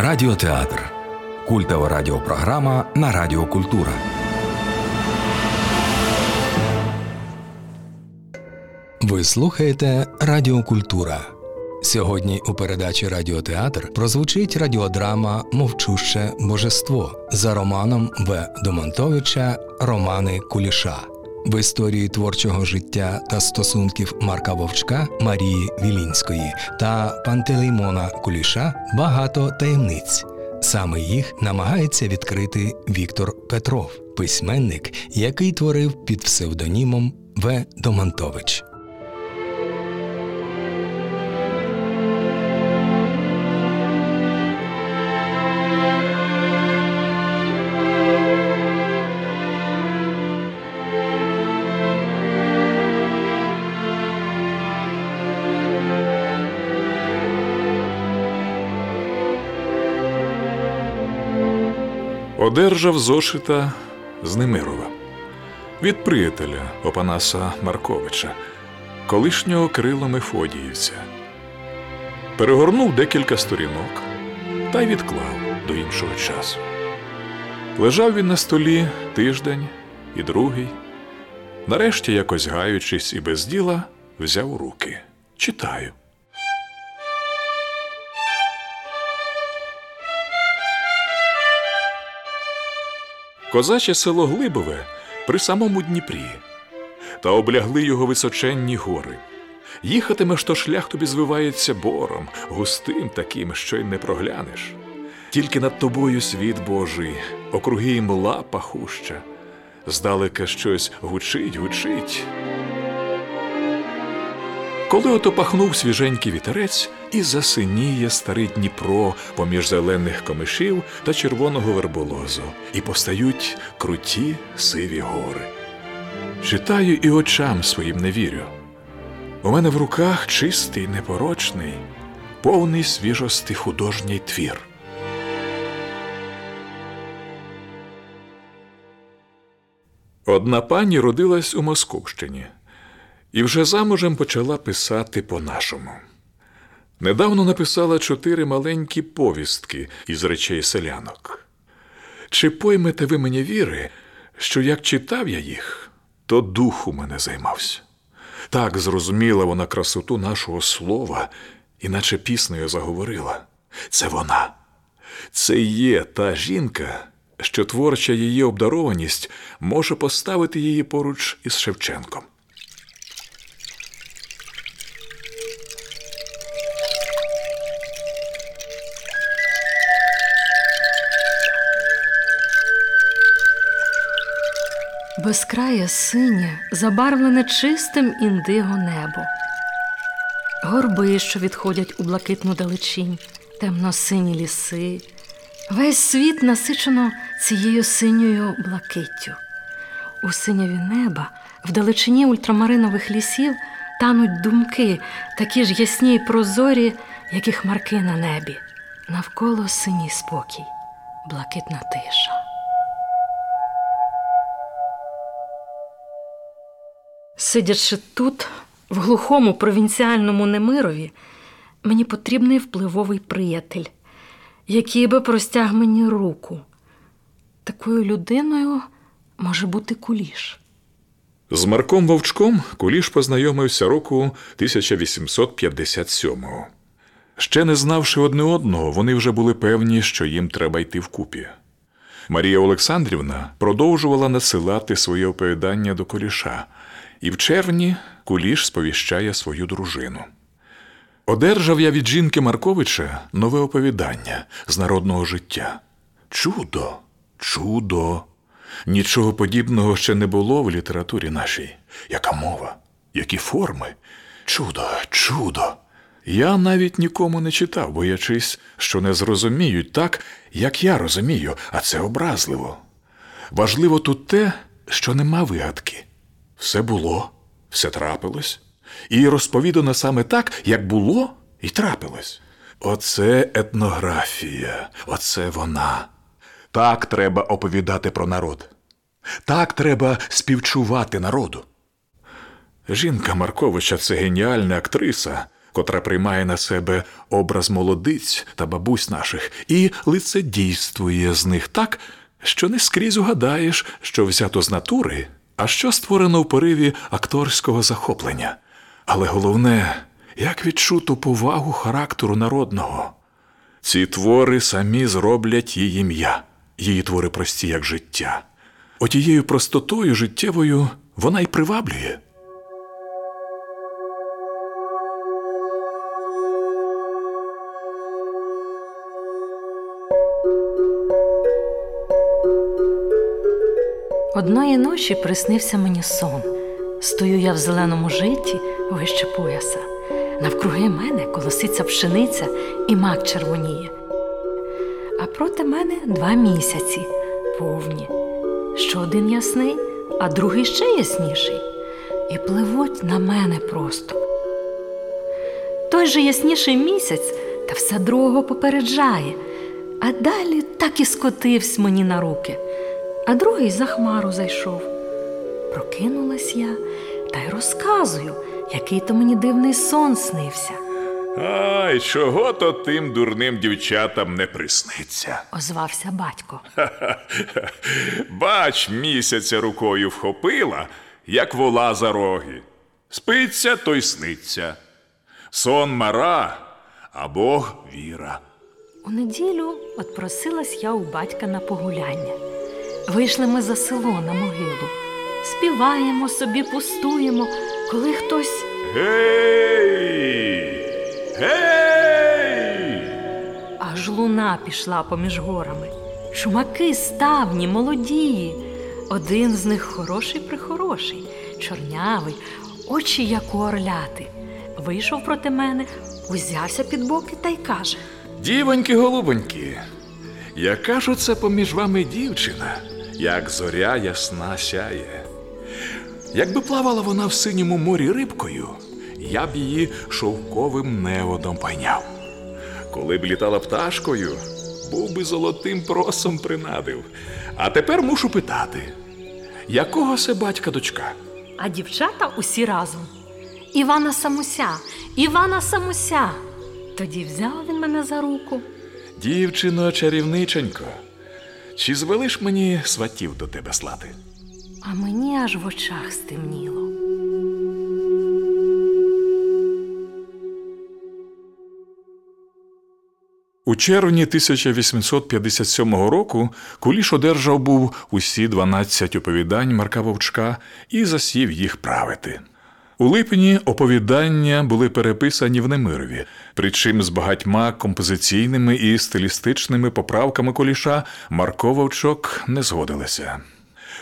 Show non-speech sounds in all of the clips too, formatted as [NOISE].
Радіотеатр культова радіопрограма на Радіо Культура. Ви слухаєте Радіокультура. Сьогодні у передачі Радіотеатр прозвучить радіодрама Мовчуще божество за романом В. Домонтовича Романи Куліша в історії творчого життя та стосунків Марка Вовчка, Марії Вілінської та Пантелеймона Куліша багато таємниць. Саме їх намагається відкрити Віктор Петров, письменник, який творив під псевдонімом В. Домонтович. Одержав зошита з Немирова від приятеля Опанаса Марковича, колишнього Кирила Мефодіївця. Перегорнув декілька сторінок та й відклав до іншого часу. Лежав він на столі тиждень і другий. Нарешті, якось гаючись і без діла, взяв руки. Читаю. Козаче село Глибове при самому Дніпрі, та облягли його височенні гори. Їхатимеш, то шлях тобі звивається бором, густим таким, що й не проглянеш. Тільки над тобою світ Божий, округи мла пахуща, здалека щось гучить, гучить. Коли ото пахнув свіженький вітерець, і засиніє старий Дніпро поміж зелених комишів та червоного верболозу, і постають круті сиві гори. Читаю і очам своїм не вірю. У мене в руках чистий, непорочний, повний свіжости художній твір. Одна пані родилась у Московщині і вже замужем почала писати по-нашому. Недавно написала чотири маленькі повістки із речей селянок. Чи поймете ви мені віри, що як читав я їх, то дух у мене займався? Так зрозуміла вона красоту нашого слова, іначе піснею заговорила. Це вона, це є та жінка, що творча її обдарованість може поставити її поруч із Шевченком. Безкрає синє, забарвлене чистим індиго небо, горби, що відходять у блакитну далечінь, темно-сині ліси, весь світ насичено цією синьою блакиттю. У синяві неба, в далечині ультрамаринових лісів тануть думки, такі ж ясні й прозорі, як і хмарки на небі, навколо синій спокій, блакитна тиша. Сидячи тут, в глухому провінціальному немирові, мені потрібний впливовий приятель, який би простяг мені руку. Такою людиною може бути куліш. З Марком Вовчком Куліш познайомився року 1857-го. Ще не знавши одне одного, вони вже були певні, що їм треба йти вкупі. Марія Олександрівна продовжувала насилати своє оповідання до Куліша, і в червні Куліш сповіщає свою дружину. Одержав я від жінки Марковича нове оповідання з народного життя. Чудо, чудо! Нічого подібного ще не було в літературі нашій. Яка мова, які форми? Чудо, чудо! Я навіть нікому не читав, боячись, що не зрозуміють так, як я розумію, а це образливо. Важливо тут те, що нема вигадки. Все було, все трапилось, і розповідано саме так, як було і трапилось. Оце етнографія, оце вона. Так треба оповідати про народ. Так треба співчувати народу. Жінка Марковича це геніальна актриса, котра приймає на себе образ молодиць та бабусь наших і лицедійствує з них так, що не скрізь угадаєш, що взято з натури, а що створено в пориві акторського захоплення. Але головне, як відчуту повагу характеру народного. Ці твори самі зроблять її ім'я, її твори прості, як життя. Отією простотою життєвою вона й приваблює. Одної ночі приснився мені сон. Стою я в зеленому житті вище пояса. Навкруги мене колоситься пшениця і мак червоніє. А проти мене два місяці повні, що один ясний, а другий ще ясніший, і пливуть на мене просто. Той же ясніший місяць та все другого попереджає, а далі так і скотився мені на руки, а другий за хмару зайшов. Прокинулась я та й розказую, який то мені дивний сон снився, Ай, чого то тим дурним дівчатам не присниться. озвався батько. Ха [LAUGHS] ха. Бач, місяця рукою вхопила, як вола за роги. Спиться, то й сниться. Сон мара, а Бог віра. У неділю от просилась я у батька на погуляння. Вийшли ми за село на могилу. Співаємо собі, пустуємо, коли хтось Гей! Гей! аж луна пішла поміж горами. Чумаки ставні, молоді. Один з них хороший прихороший, чорнявий, очі як у орляти. Вийшов проти мене, узявся під боки та й каже: Дівоньки голубоньки, яка ж оце поміж вами дівчина, як зоря ясна сяє. Якби плавала вона в синьому морі рибкою, я б її шовковим неводом пайняв. Коли б літала пташкою, був би золотим просом принадив. А тепер мушу питати, якого се батька дочка? А дівчата усі разом. Івана Самуся, Івана Самуся. Тоді взяв він мене за руку. Дівчино чарівниченько, чи звелиш мені сватів до тебе слати? А мені аж в очах стемніло. У червні 1857 року Куліш одержав був усі 12 оповідань Марка Вовчка і засів їх правити. У липні оповідання були переписані в Немирові, причим з багатьма композиційними і стилістичними поправками Куліша Марко Вовчок не згодилися.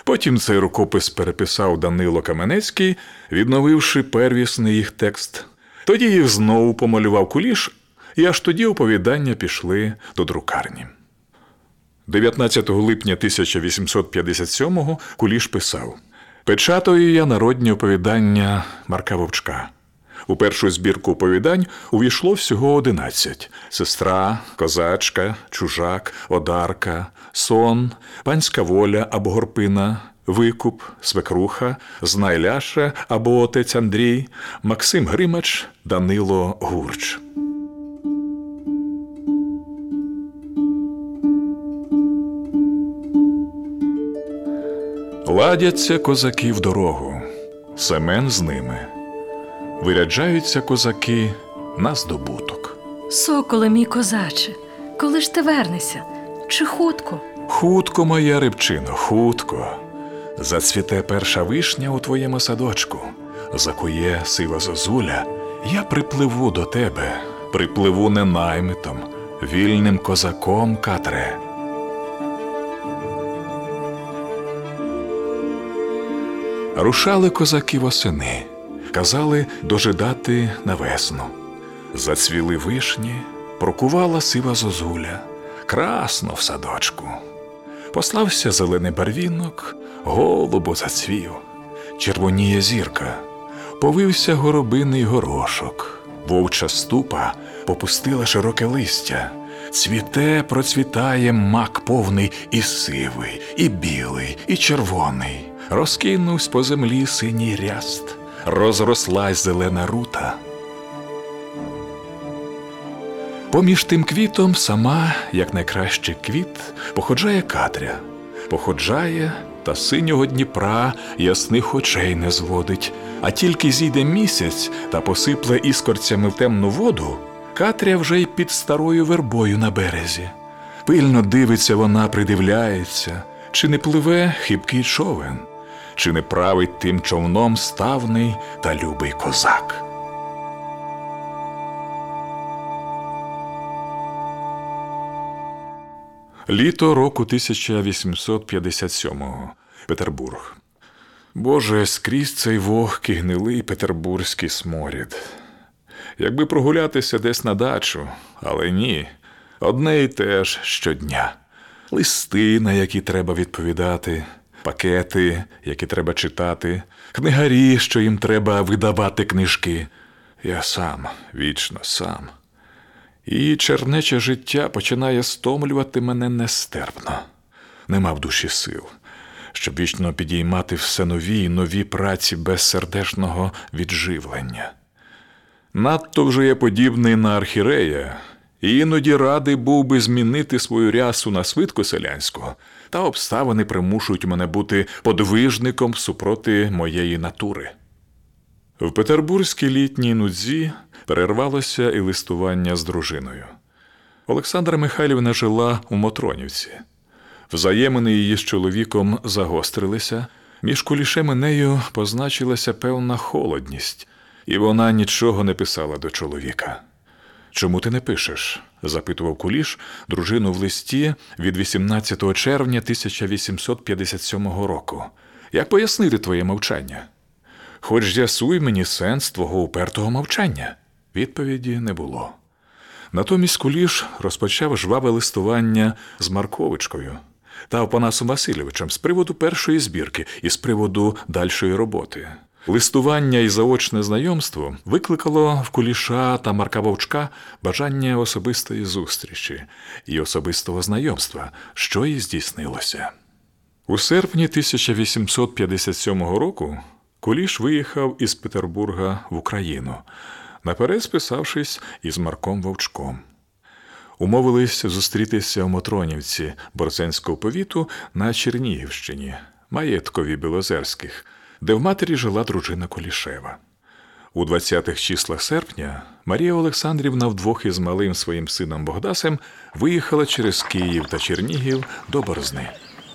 Потім цей рукопис переписав Данило Каменецький, відновивши первісний їх текст. Тоді їх знову помалював Куліш, і аж тоді оповідання пішли до друкарні. 19 липня 1857-го Куліш писав: Печатаю я народні оповідання Марка Вовчка. У першу збірку оповідань увійшло всього 11: сестра, козачка, чужак, одарка, сон, панська воля або горпина, викуп, свекруха, знайляша або отець Андрій, Максим Гримач, Данило Гурч. Ладяться козаки в дорогу, Семен з ними. Виряджаються козаки на здобуток. Соколе мій козаче, коли ж ти вернешся? Чи хутко? Хутко, моя рибчино, хутко. Зацвіте перша вишня у твоєму садочку, закує сива зозуля, я припливу до тебе, припливу не наймитом, вільним козаком катре. Рушали козаки восени, казали дожидати на весну. Зацвіли вишні, прокувала сива зозуля, красно в садочку. Послався зелений барвінок, голубо зацвів, червоніє зірка, повився горобиний горошок, вовча ступа попустила широке листя. Цвіте, процвітає мак повний і сивий, і білий, і червоний. Розкинувсь по землі синій ряст, розрослась зелена рута. Поміж тим квітом сама, як найкраще квіт, походжає Катря, походжає та синього Дніпра ясних очей не зводить, а тільки зійде місяць та посипле іскорцями в темну воду, Катря вже й під старою вербою на березі. Пильно дивиться вона, придивляється, чи не пливе хибкий човен, чи не править тим човном ставний та любий козак. Літо року 1857-го. Петербург. Боже, скрізь цей вогкий гнилий петербурзький сморід. Якби прогулятися десь на дачу, але ні, одне й те ж щодня. Листи, на які треба відповідати, пакети, які треба читати, книгарі, що їм треба видавати книжки. Я сам, вічно сам. І чернече життя починає стомлювати мене нестерпно. Нема в душі сил, щоб вічно підіймати все нові й нові праці безсердечного відживлення. Надто вже я подібний на архірея, і іноді радий був би змінити свою рясу на свитку селянську, та обставини примушують мене бути подвижником супроти моєї натури. В петербурзькій літній нудзі перервалося і листування з дружиною. Олександра Михайлівна жила у Мотронівці. Взаємини її з чоловіком загострилися, між кулішем нею позначилася певна холодність, і вона нічого не писала до чоловіка. Чому ти не пишеш? запитував куліш дружину в листі від 18 червня 1857 року. Як пояснити твоє мовчання? Хоч з'ясуй мені сенс твого упертого мовчання. Відповіді не було. Натомість Куліш розпочав жваве листування з Марковичкою та Опанасом Васильовичем з приводу першої збірки і з приводу дальшої роботи. Листування і заочне знайомство викликало в Куліша та Марка Вовчка бажання особистої зустрічі і особистого знайомства, що і здійснилося. У серпні 1857 року Куліш виїхав із Петербурга в Україну, наперед списавшись із Марком Вовчком. Умовились зустрітися в Мотронівці Борценського повіту на Чернігівщині, маєткові Білозерських, де в матері жила дружина Колішева. У 20-х числах серпня Марія Олександрівна вдвох із малим своїм сином Богдасем виїхала через Київ та Чернігів до Борзни.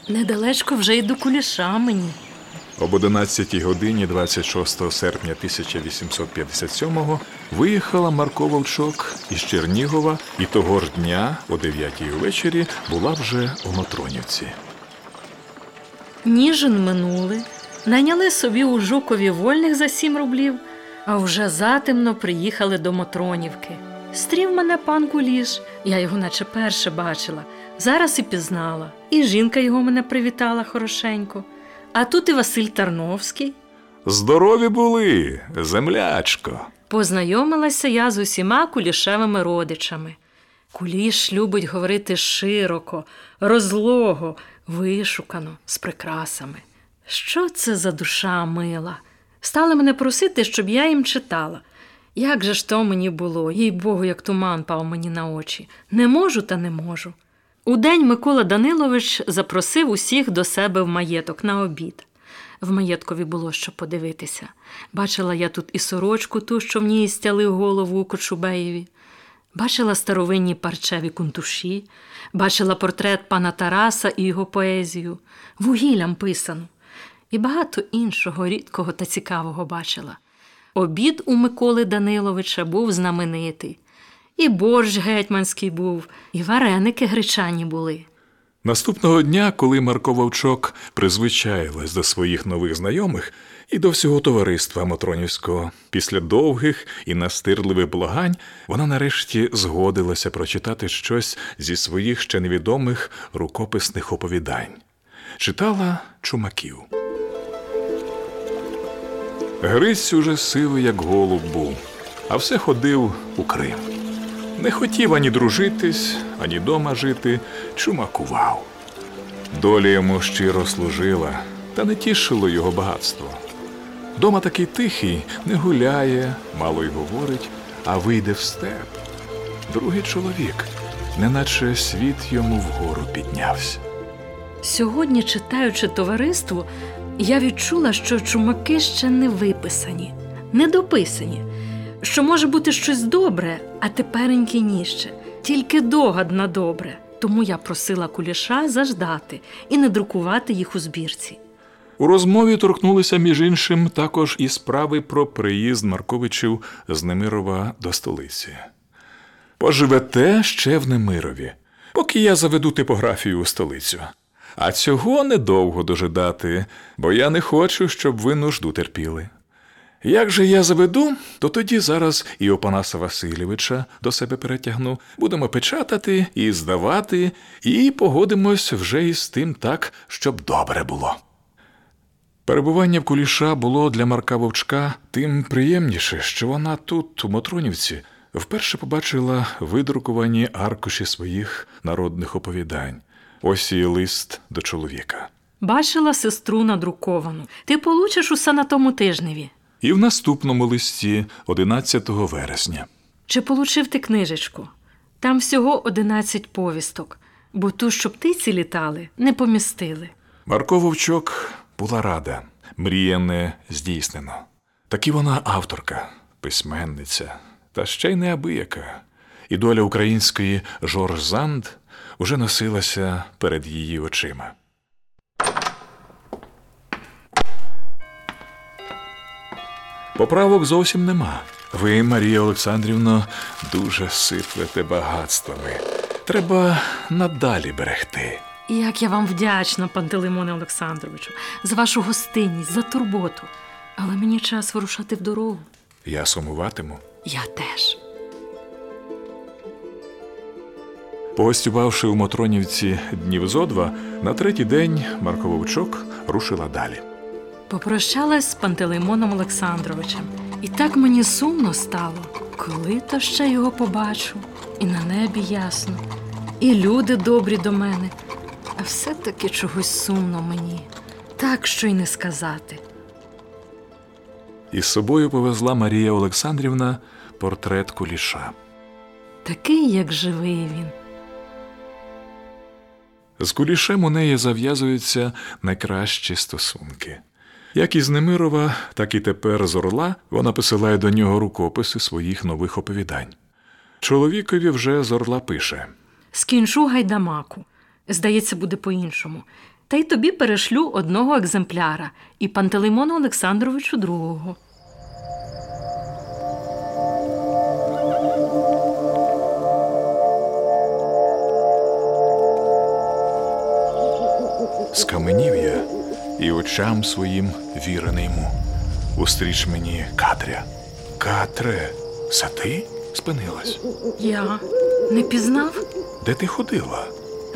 Недалечко вже й до куліша мені. Об 11 годині 26 серпня 1857-го виїхала Марко Вовчок із Чернігова і того ж дня, о 9 увечері, була вже у Матронівці. Ніжин минули, найняли собі у Жукові вольних за сім рублів, а вже затемно приїхали до Мотронівки. Стрів мене пан Куліш, я його наче перше бачила, зараз і пізнала. І жінка його мене привітала хорошенько. А тут і Василь Тарновський. Здорові були, землячко. Познайомилася я з усіма кулішевими родичами. Куліш любить говорити широко, розлого, вишукано, з прикрасами. Що це за душа мила? Стали мене просити, щоб я їм читала. Як же ж то мені було, їй Богу, як туман пав мені на очі. Не можу та не можу. Удень Микола Данилович запросив усіх до себе в маєток на обід. В маєткові було що подивитися. Бачила я тут і сорочку, ту, що в ній стяли голову у Кочубеєві. Бачила старовинні парчеві кунтуші, бачила портрет пана Тараса і його поезію, вугіллям писану, і багато іншого рідкого та цікавого бачила. Обід у Миколи Даниловича був знаменитий. І борщ гетьманський був, і вареники гречані були. Наступного дня, коли Марко Вовчок призвичаїлась до своїх нових знайомих і до всього товариства Матронівського, після довгих і настирливих благань, вона нарешті згодилася прочитати щось зі своїх ще невідомих рукописних оповідань. Читала чумаків. Гриць уже сивий, як голуб був, а все ходив у Крим. Не хотів ані дружитись, ані дома жити, чумакував. Доля йому щиро служила, та не тішило його багатство. Дома такий тихий, не гуляє, мало й говорить, а вийде в степ. другий чоловік, неначе світ йому вгору піднявся. Сьогодні, читаючи товариство, я відчула, що чумаки ще не виписані, не дописані, що може бути щось добре, а тепереньки ніще, тільки догад на добре. Тому я просила куліша заждати і не друкувати їх у збірці. У розмові торкнулися між іншим також і справи про приїзд Марковичів з Немирова до столиці. Поживете ще в Немирові, поки я заведу типографію у столицю. А цього недовго дожидати, бо я не хочу, щоб ви нужду терпіли. Як же я заведу, то тоді зараз і Опанаса Васильовича до себе перетягну, будемо печатати і здавати, і погодимось вже із тим так, щоб добре було. Перебування в куліша було для Марка Вовчка тим приємніше, що вона тут, у Мотронівці, вперше побачила видрукувані аркуші своїх народних оповідань. Ось і лист до чоловіка. Бачила сестру надруковану. Ти получиш усе на тому тижневі. І в наступному листі, 11 вересня. Чи получив ти книжечку? Там всього 11 повісток, бо ту, щоб птиці літали, не помістили. Марко Вовчок була рада, мрія не здійснено. Таки вона авторка, письменниця, та ще й неабияка. І доля української Жорж Занд уже носилася перед її очима. Поправок зовсім нема. Ви, Марія Олександрівно, дуже сиплете багатствами. Треба надалі берегти. Як я вам вдячна, Пантелеймоне Олександровичу, за вашу гостинність, за турботу. Але мені час вирушати в дорогу. Я сумуватиму. Я теж. Погостювавши у Мотронівці днів зо два, на третій день Марко Вовчок рушила далі. Попрощалась з Пантелеймоном Олександровичем. І так мені сумно стало, коли то ще його побачу, і на небі ясно, і люди добрі до мене. А все-таки чогось сумно мені, так що й не сказати. Із собою повезла Марія Олександрівна портрет куліша. Такий, як живий він. З кулішем у неї зав'язуються найкращі стосунки. Як із Немирова, так і тепер з Орла вона посилає до нього рукописи своїх нових оповідань. Чоловікові вже з Орла пише. Скінчу гайдамаку. Здається, буде по-іншому. Та й тобі перешлю одного екземпляра і Пантелеймону Олександровичу другого. Скаменів я і очам своїм віри не йму. Устріч мені Катря. Катре, це ти спинилась? Я не пізнав, Де ти ходила?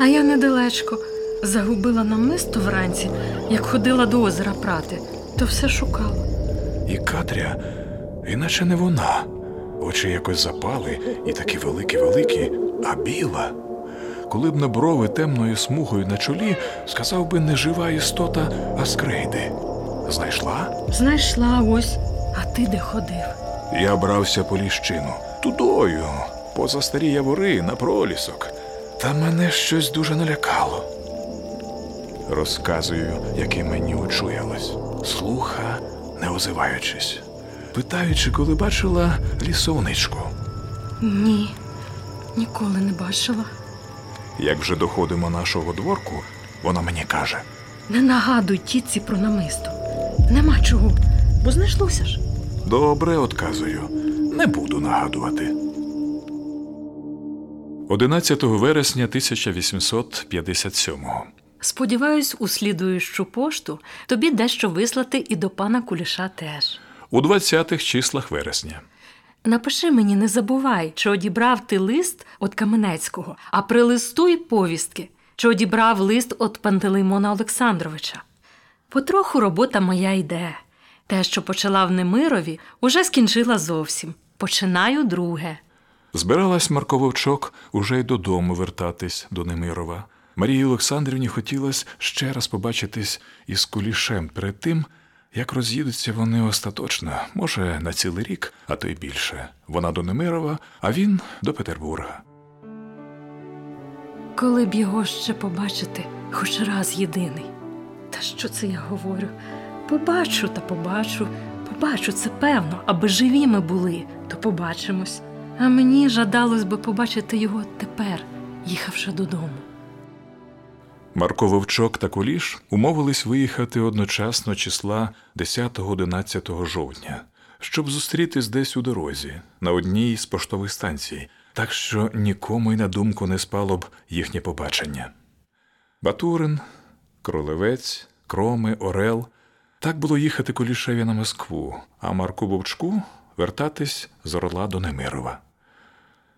а я недалечко. Загубила намисто вранці, як ходила до озера прати, то все шукала. І Катря, іначе не вона. Очі якось запали і такі великі-великі, а біла. Коли б не брови темною смугою на чолі, сказав би не жива істота, а скрейди. Знайшла? Знайшла ось, а ти де ходив? Я брався по ліщину. Тудою, поза старі явори, на пролісок. Та мене щось дуже налякало. Розказую, яке мені очуялось. Слуха, не озиваючись. Питаючи, коли бачила лісовничку. Ні, ніколи не бачила. Як вже доходимо нашого дворку, вона мені каже: Не нагадуй тітці про намисто. Нема чого, бо знайшлося ж. Добре, отказую, не буду нагадувати. 11 вересня 1857 Сподіваюсь, у слідуючу пошту тобі дещо вислати і до пана Куліша теж. у 20-х числах вересня. Напиши мені, не забувай, чи одібрав ти лист від Каменецького, а прилистуй повістки, чи одібрав лист від Пантелеймона Олександровича. Потроху робота моя йде. Те, що почала в Немирові, уже скінчила зовсім. Починаю друге. Збиралась Марко Вовчок уже й додому вертатись до Немирова. Марії Олександрівні хотілося ще раз побачитись із кулішем перед тим, Як роз'їдуться вони остаточно, може, на цілий рік, а то й більше. Вона до Немирова, а він до Петербурга. Коли б його ще побачити, хоч раз єдиний. Та що це я говорю? Побачу та побачу, побачу, це певно, аби живі ми були, то побачимось. А мені жадалось би побачити його тепер, їхавши додому. Марко Вовчок та Куліш умовились виїхати одночасно числа 10-11 жовтня, щоб зустрітись десь у дорозі на одній з поштових станцій, так що нікому й на думку не спало б їхнє побачення. Батурин, Кролевець, Кроми, Орел так було їхати Кулішеві на Москву, а Марку Вовчку вертатись з Орла до Немирова.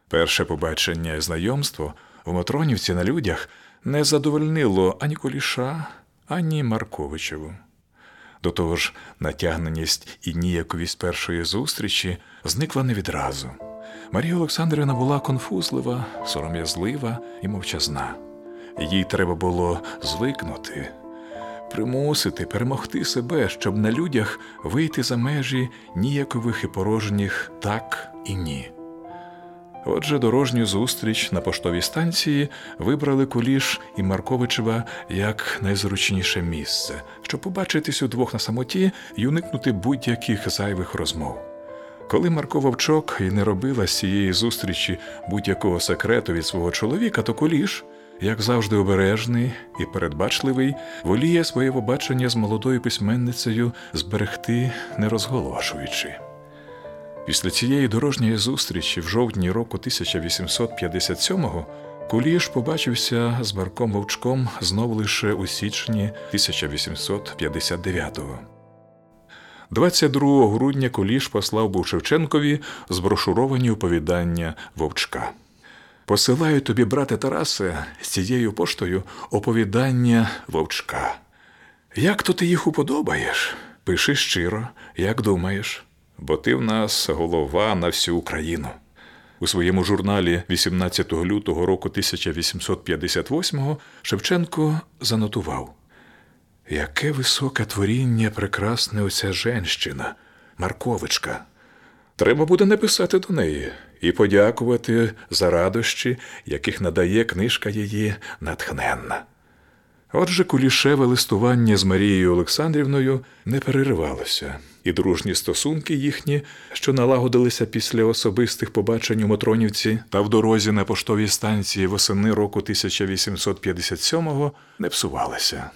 Перше побачення і знайомство в Матронівці на людях не задовольнило ані Куліша, ані Марковичеву. До того ж, натягненість і ніяковість першої зустрічі зникла не відразу. Марія Олександрівна була конфузлива, сором'язлива і мовчазна. Їй треба було звикнути, примусити, перемогти себе, щоб на людях вийти за межі ніякових і порожніх так і ні. Отже, дорожню зустріч на поштовій станції вибрали Куліш і Марковичева як найзручніше місце, щоб побачитись удвох на самоті і уникнути будь-яких зайвих розмов. Коли Марко Вовчок і не робила з цієї зустрічі будь-якого секрету від свого чоловіка, то Куліш, як завжди обережний і передбачливий, воліє своє побачення з молодою письменницею зберегти, не розголошуючи. Після цієї дорожньої зустрічі в жовтні року 1857-го Куліш побачився з Марком Вовчком знову лише у січні 1859-го. 22 грудня Куліш послав був Шевченкові зброшуровані оповідання Вовчка. Посилаю тобі, брате Тарасе, з цією поштою оповідання Вовчка. Як то ти їх уподобаєш? Пиши щиро, як думаєш бо ти в нас голова на всю Україну. У своєму журналі 18 лютого року 1858-го Шевченко занотував: Яке високе творіння прекрасне оця женщина, Марковичка. Треба буде написати до неї і подякувати за радощі, яких надає книжка її натхненна. Отже, кулішеве листування з Марією Олександрівною не переривалося, і дружні стосунки їхні, що налагодилися після особистих побачень у Матронівці та в дорозі на поштовій станції восени року 1857-го, не псувалися.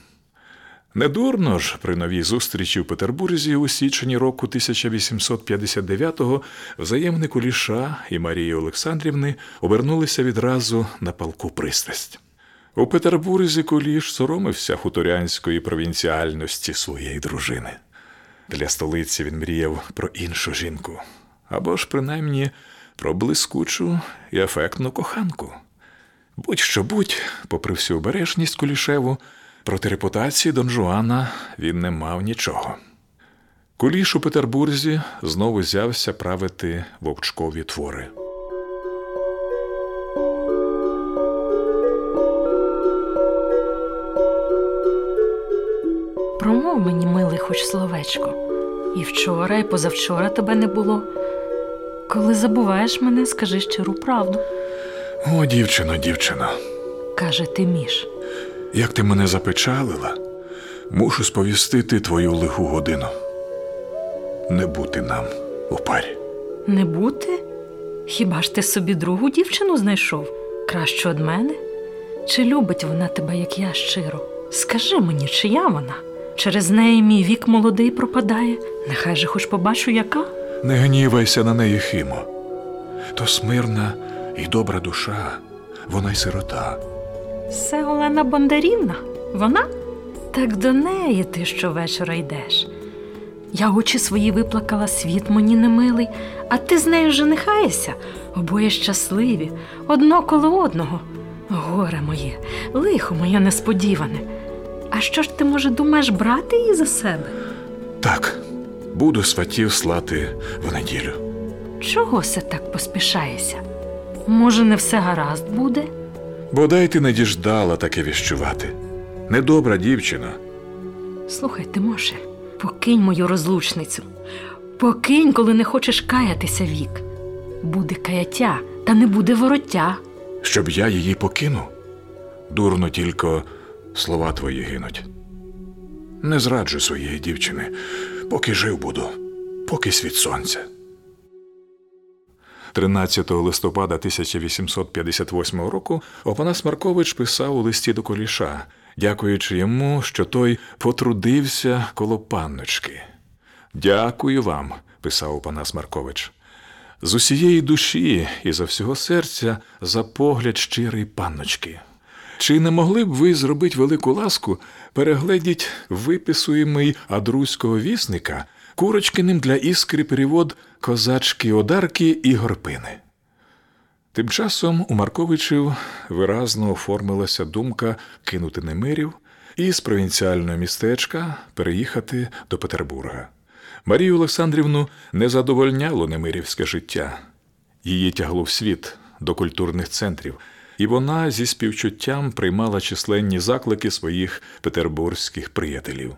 Недурно ж при новій зустрічі в Петербурзі у січні року 1859-го взаємни Куліша і Марії Олександрівни обернулися відразу на палку пристрасть. У Петербурзі Куліш соромився хуторянської провінціальності своєї дружини. Для столиці він мріяв про іншу жінку або ж, принаймні, про блискучу і ефектну коханку. Будь-що будь, попри всю обережність Кулішеву, проти репутації Дон Жуана він не мав нічого. Куліш у Петербурзі знову взявся правити вовчкові твори. Промов мені, милий, хоч словечко. І вчора, і позавчора тебе не було. Коли забуваєш мене, скажи щиру правду, О, дівчино, дівчино, каже Тиміш. як ти мене запечалила, мушу сповістити твою лиху годину. Не бути нам у парі. Не бути? Хіба ж ти собі другу дівчину знайшов? Кращу од мене? Чи любить вона тебе, як я щиро? Скажи мені, чия вона? Через неї мій вік молодий пропадає. Нехай же хоч побачу, яка. Не гнівайся на неї, Химо. То смирна і добра душа, вона й сирота. Це Олена Бондарівна? Вона? Так до неї ти щовечора йдеш. Я очі свої виплакала, світ мені немилий, а ти з нею женихаєшся, обоє щасливі, одно коло одного. Горе моє, лихо моє несподіване. А що ж ти, може, думаєш брати її за себе? Так, буду сватів слати в неділю. Чого се так поспішаєшся? Може, не все гаразд буде? Бодай ти не діждала таке віщувати. Недобра дівчина. Слухай, Тимоше, Покинь мою розлучницю. Покинь, коли не хочеш каятися вік. Буде каяття, та не буде вороття. Щоб я її покинув? Дурно тільки слова твої гинуть. Не зраджу своєї дівчини, поки жив буду, поки світ сонця. 13 листопада 1858 року Опанас Маркович писав у листі до Коліша, дякуючи йому, що той потрудився коло панночки. Дякую вам, писав Опанас Маркович. З усієї душі і за всього серця за погляд щирий панночки. Чи не могли б ви зробити велику ласку, перегледіть виписуємий адруського вісника Курочкиним для іскри перевод козачки одарки і горпини? Тим часом у Марковичів виразно оформилася думка кинути Немирів і з провінціального містечка переїхати до Петербурга. Марію Олександрівну не задовольняло немирівське життя. Її тягло в світ до культурних центрів, і вона зі співчуттям приймала численні заклики своїх петербурзьких приятелів.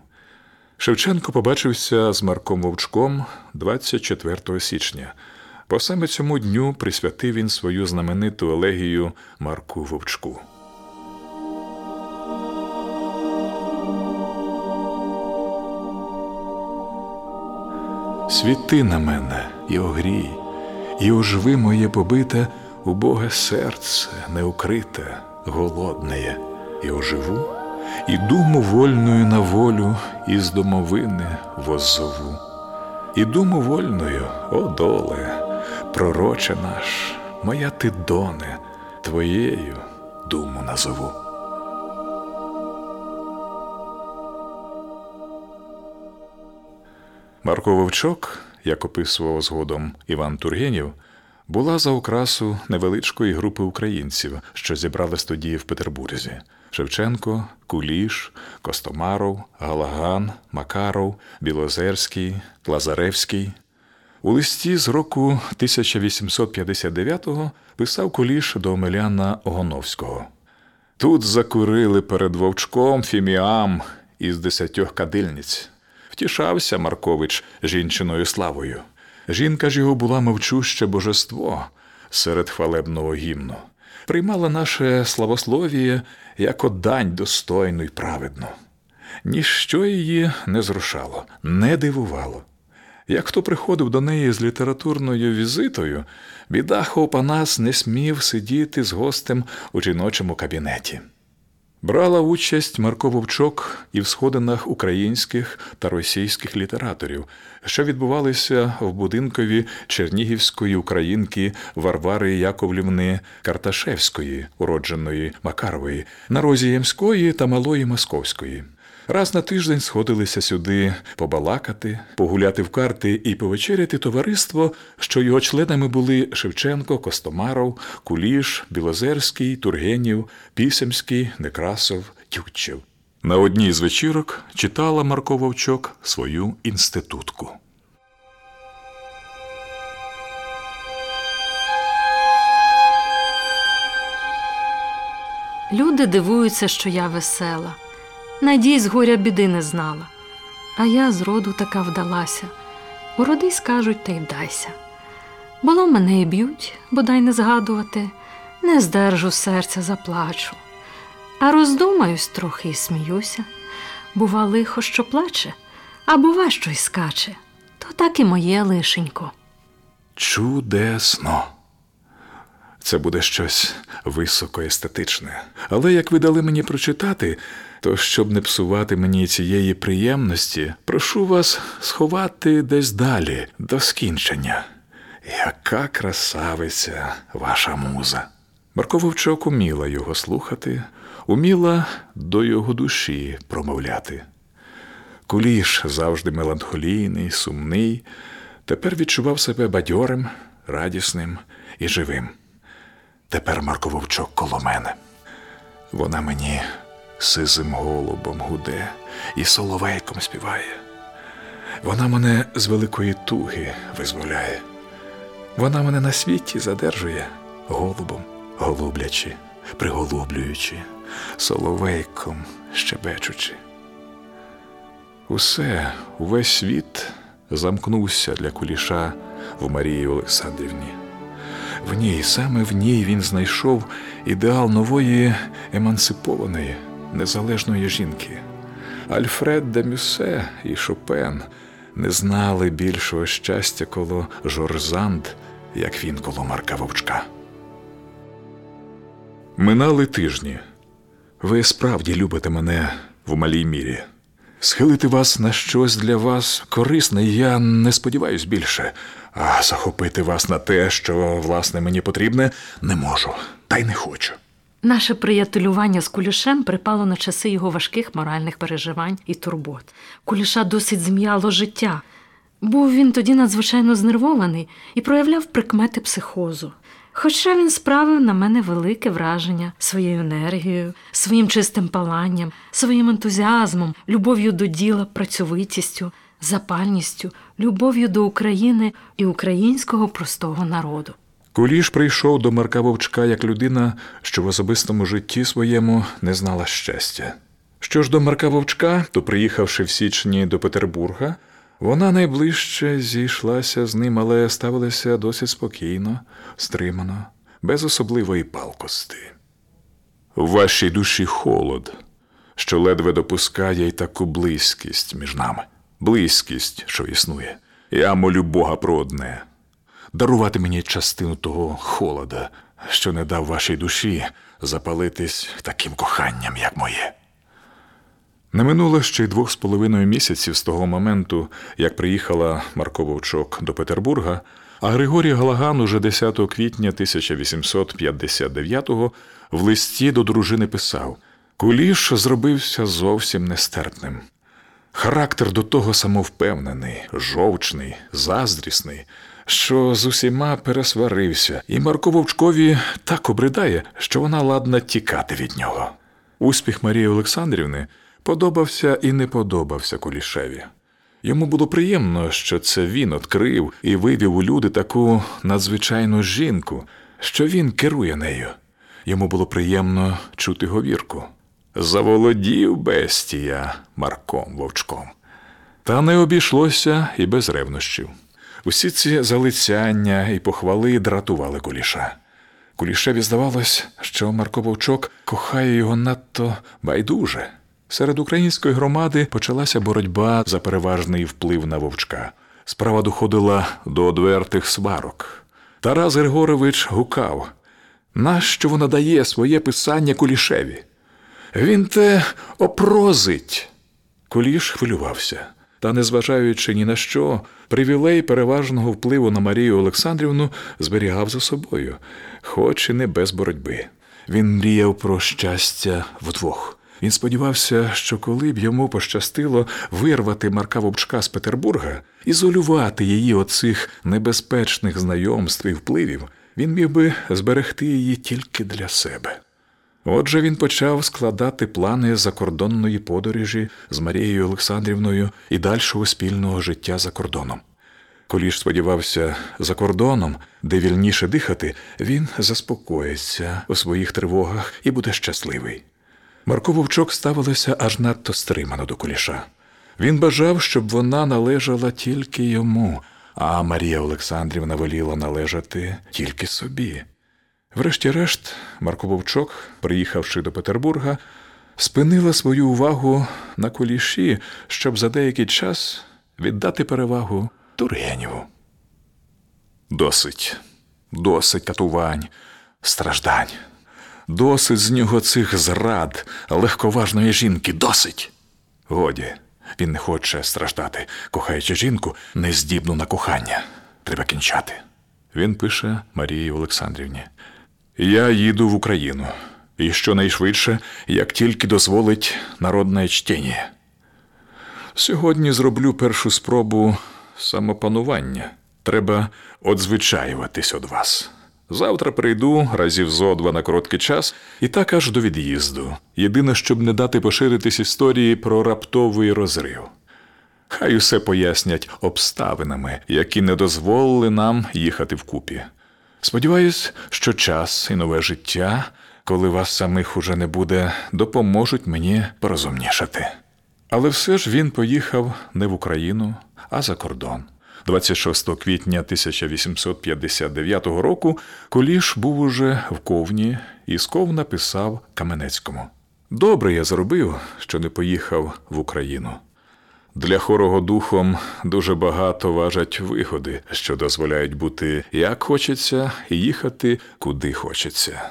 Шевченко побачився з Марком Вовчком 24 січня. По саме цьому дню присвятив він свою знамениту елегію Марку Вовчку. Світи на мене і огрій, і оживи моє побите, убоге серце неукрите, голодне, і оживу, і думу вольною на волю із домовини воззову. І думу вольною, о доле, пророче наш, моя ти доне, твоєю думу назову. Марко Вовчок, як описував згодом Іван Тургенів, була за окрасу невеличкої групи українців, що зібрались тоді в Петербурзі: Шевченко, Куліш, Костомаров, Галаган, Макаров, Білозерський, Лазаревський. У листі з року 1859-го писав Куліш до Омеляна Огоновського. Тут закурили перед вовчком фіміам із десятьох кадильниць. Втішався Маркович жінчиною славою. Жінка ж його була мовчуще божество серед хвалебного гімну, приймала наше славословіє як дань достойну й праведну. Ніщо її не зрушало, не дивувало. Як хто приходив до неї з літературною візитою, бідах Опанас не смів сидіти з гостем у жіночому кабінеті. Брала участь Марко Вовчок і в сходинах українських та російських літераторів, що відбувалися в будинкові чернігівської українки Варвари Яковлівни Карташевської, уродженої Макарової, на розі Ямської та Малої Московської. Раз на тиждень сходилися сюди побалакати, погуляти в карти і повечеряти товариство, що його членами були Шевченко, Костомаров, Куліш, Білозерський, Тургенів, Пісемський, Некрасов, Тютчев. На одній з вечірок читала Марко Вовчок свою інститутку. Люди дивуються, що я весела. Надій з горя біди не знала. А я з роду така вдалася. Уроди скажуть, та й вдайся. Було мене і б'ють, бодай не згадувати, не здержу серця, заплачу. А роздумаюсь трохи і сміюся. Бува, лихо, що плаче, а бува, що й скаче. То так і моє лишенько. Чудесно. Це буде щось високоестетичне. Але як ви дали мені прочитати, то щоб не псувати мені цієї приємності, прошу вас сховати десь далі, до скінчення. Яка красавиця ваша муза. Марко Вовчок уміла його слухати, уміла до його душі промовляти. Куліш завжди меланхолійний, сумний, тепер відчував себе бадьорим, радісним і живим. Тепер Марко Вовчок коло мене. Вона мені сизим голубом гуде і соловейком співає. Вона мене з великої туги визволяє. Вона мене на світі задержує голубом, голублячи, приголублюючи, соловейком щебечучи. Усе, увесь світ замкнувся для куліша в Марії Олександрівні. В ній, саме в ній він знайшов ідеал нової емансипованої, незалежної жінки. Альфред де Мюсе і Шопен не знали більшого щастя коло Жорзанд, як він коло Марка Вовчка. Минали тижні. Ви справді любите мене в малій мірі. Схилити вас на щось для вас корисне, я не сподіваюсь більше, а захопити вас на те, що, власне, мені потрібне, не можу, та й не хочу. Наше приятелювання з Кулішем припало на часи його важких моральних переживань і турбот. Куліша досить зм'яло життя. Був він тоді надзвичайно знервований і проявляв прикмети психозу. Хоча він справив на мене велике враження своєю енергією, своїм чистим паланням, своїм ентузіазмом, любов'ю до діла, працьовитістю, запальністю, любов'ю до України і українського простого народу. Куліш прийшов до Марка Вовчка як людина, що в особистому житті своєму не знала щастя. Що ж до Марка Вовчка, то, приїхавши в січні до Петербурга, вона найближче зійшлася з ним, але ставилася досить спокійно, стримано, без особливої палкости. В вашій душі холод, що ледве допускає й таку близькість між нами, близькість, що існує. Я молю Бога про одне дарувати мені частину того холода, що не дав вашій душі запалитись таким коханням, як моє. Не минуло ще й двох з половиною місяців з того моменту, як приїхала Марко Вовчок до Петербурга, а Григорій Галаган уже 10 квітня 1859-го в листі до дружини писав: Куліш зробився зовсім нестерпним. Характер до того самовпевнений, жовчний, заздрісний, що з усіма пересварився, і Марко Вовчкові так обридає, що вона ладна тікати від нього. Успіх Марії Олександрівни подобався і не подобався Кулішеві. Йому було приємно, що це він відкрив і вивів у люди таку надзвичайну жінку, що він керує нею. Йому було приємно чути говірку. Заволодів бестія Марком Вовчком. Та не обійшлося і без ревнощів. Усі ці залицяння і похвали дратували куліша. Кулішеві здавалось, що Марко Вовчок кохає його надто байдуже. Серед української громади почалася боротьба за переважний вплив на вовчка. Справа доходила до одвертих сварок. Тарас Григорович гукав, нащо вона дає своє писання Кулішеві? Він те опрозить. Куліш хвилювався. Та, незважаючи ні на що, привілей переважного впливу на Марію Олександрівну зберігав за собою, хоч і не без боротьби. Він мріяв про щастя вдвох. Він сподівався, що коли б йому пощастило вирвати Марка Вовчка з Петербурга, ізолювати її от цих небезпечних знайомств і впливів, він міг би зберегти її тільки для себе. Отже, він почав складати плани закордонної подорожі з Марією Олександрівною і дальшого спільного життя за кордоном. Коліж сподівався, за кордоном, де вільніше дихати, він заспокоїться у своїх тривогах і буде щасливий. Марко Вовчок ставилася аж надто стримано до куліша. Він бажав, щоб вона належала тільки йому, а Марія Олександрівна воліла належати тільки собі. Врешті-решт, Марко Вовчок, приїхавши до Петербурга, спинила свою увагу на куліші, щоб за деякий час віддати перевагу Тургенєву. Досить, досить катувань, страждань, досить з нього цих зрад легковажної жінки, досить. Годі, він не хоче страждати, кохаючи жінку, нездібну на кохання. Треба кінчати. Він пише Марії Олександрівні. Я їду в Україну, і щонайшвидше, як тільки дозволить народне чтення. Сьогодні зроблю першу спробу самопанування. Треба одзвичаюватись від вас. Завтра прийду разів зо два на короткий час і так аж до від'їзду. Єдине, щоб не дати поширитись історії про раптовий розрив. Хай усе пояснять обставинами, які не дозволили нам їхати вкупі. Сподіваюсь, що час і нове життя, коли вас самих уже не буде, допоможуть мені порозумнішати. Але все ж він поїхав не в Україну, а за кордон. 26 квітня 1859 року Куліш був уже в ковні і з ковна писав Каменецькому. Добре я зробив, що не поїхав в Україну. Для хорого духом дуже багато важать вигоди, що дозволяють бути як хочеться, і їхати куди хочеться.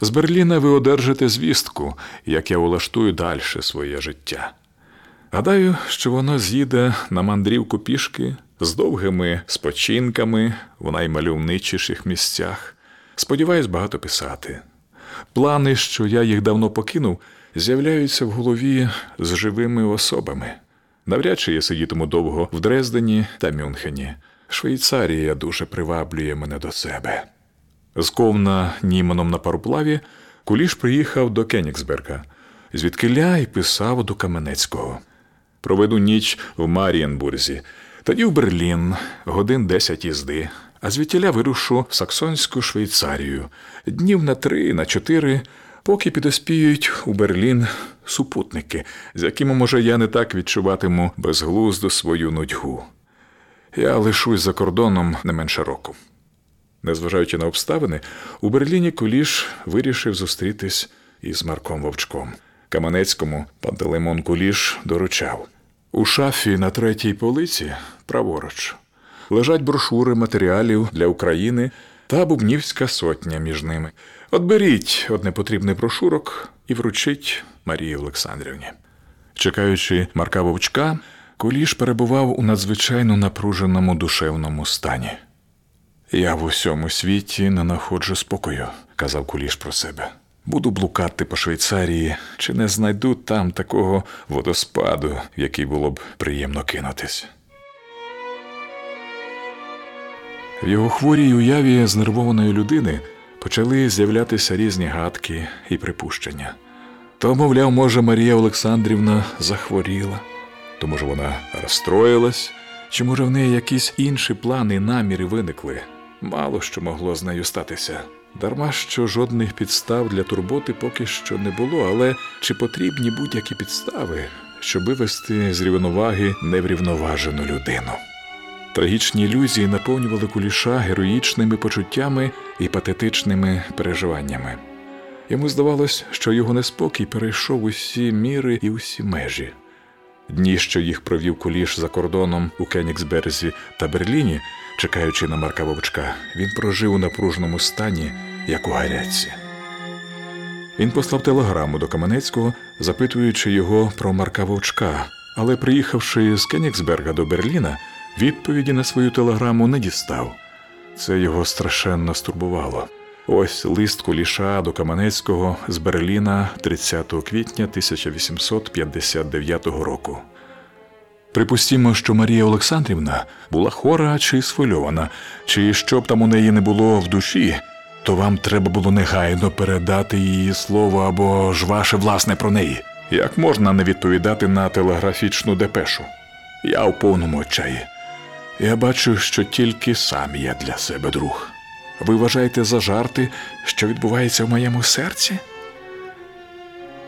З Берліна ви одержите звістку, як я улаштую далі своє життя. Гадаю, що воно з'їде на мандрівку пішки з довгими спочинками в наймальовничіших місцях. Сподіваюсь багато писати. Плани, що я їх давно покинув, з'являються в голові з живими особами. Навряд чи я сидітиму довго в Дрездені та Мюнхені. Швейцарія дуже приваблює мене до себе. З ковна Німаном на пароплаві Куліш приїхав до Кенігсберга, звідкиля й писав до Каменецького. Проведу ніч в Марієнбурзі, тоді в Берлін, годин десять їзди, а звідтіля вирушу в Саксонську Швейцарію, днів на три, на чотири, поки підоспіють у Берлін супутники, з якими, може, я не так відчуватиму безглузду свою нудьгу. Я лишусь за кордоном не менше року. Незважаючи на обставини, у Берліні Куліш вирішив зустрітись із Марком Вовчком. Каменецькому Пантелеймон Куліш доручав. У шафі на третій полиці, праворуч, лежать брошури матеріалів для України та Бубнівська сотня між ними. От беріть од непотрібний брошурок і вручіть Марії Олександрівні. Чекаючи Марка Вовчка, Куліш перебував у надзвичайно напруженому душевному стані. Я в усьому світі не находжу спокою, казав Куліш про себе. Буду блукати по Швейцарії, чи не знайду там такого водоспаду, в який було б приємно кинутись. В його хворій уяві знервованої людини почали з'являтися різні гадки і припущення. То, мовляв, може, Марія Олександрівна захворіла, то, може, вона розстроїлась, чи, може, в неї якісь інші плани і наміри виникли. Мало що могло з нею статися. Дарма що жодних підстав для турботи поки що не було, але чи потрібні будь-які підстави, щоб вивести з рівноваги неврівноважену людину? Трагічні ілюзії наповнювали куліша героїчними почуттями і патетичними переживаннями. Йому здавалось, що його неспокій перейшов усі міри і усі межі. Дні, що їх провів куліш за кордоном у Кенігсберзі та Берліні, чекаючи на Марка Вовчка, він прожив у напруженому стані, як у гарячці. Він послав телеграму до Каменецького, запитуючи його про Марка Вовчка, але, приїхавши з Кенігсберга до Берліна, відповіді на свою телеграму не дістав. Це його страшенно стурбувало. Ось лист Куліша до Каменецького з Берліна 30 квітня 1859 року. Припустімо, що Марія Олександрівна була хора чи схвильована, чи що б там у неї не було в душі, то вам треба було негайно передати її слово або ж ваше власне про неї. Як можна не відповідати на телеграфічну депешу? Я у повному отчаї. Я бачу, що тільки сам я для себе друг. Ви вважаєте за жарти, що відбувається в моєму серці?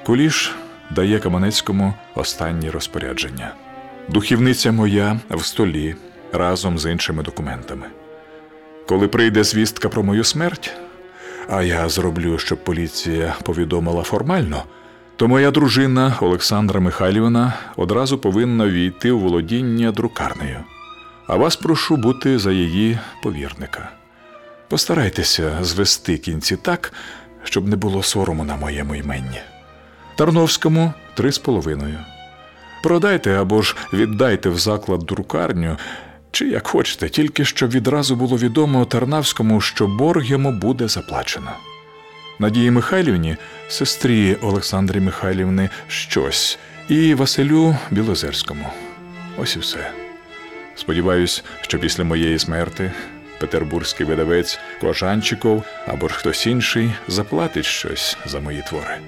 Куліш дає Каменецькому останні розпорядження. Духівниця моя в столі разом з іншими документами. Коли прийде звістка про мою смерть, а я зроблю, щоб поліція повідомила формально, то моя дружина Олександра Михайлівна одразу повинна війти у володіння друкарнею. А вас прошу бути за її повірника. Постарайтеся звести кінці так, щоб не було сорому на моєму іменні. Тарновському три з половиною. Продайте або ж віддайте в заклад друкарню, чи як хочете, тільки щоб відразу було відомо Тарнавському, що борг йому буде заплачено. Надії Михайлівні, сестрі Олександрі Михайлівни, щось, і Василю Білозерському. Ось і все. Сподіваюсь, що після моєї смерти петербурзький видавець Кожанчиков або ж хтось інший заплатить щось за мої твори.